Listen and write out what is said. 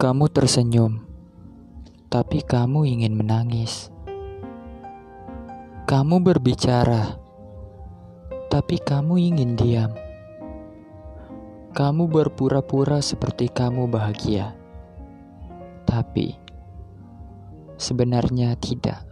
Kamu tersenyum, tapi kamu ingin menangis. Kamu berbicara, tapi kamu ingin diam. Kamu berpura-pura seperti kamu bahagia, tapi sebenarnya tidak.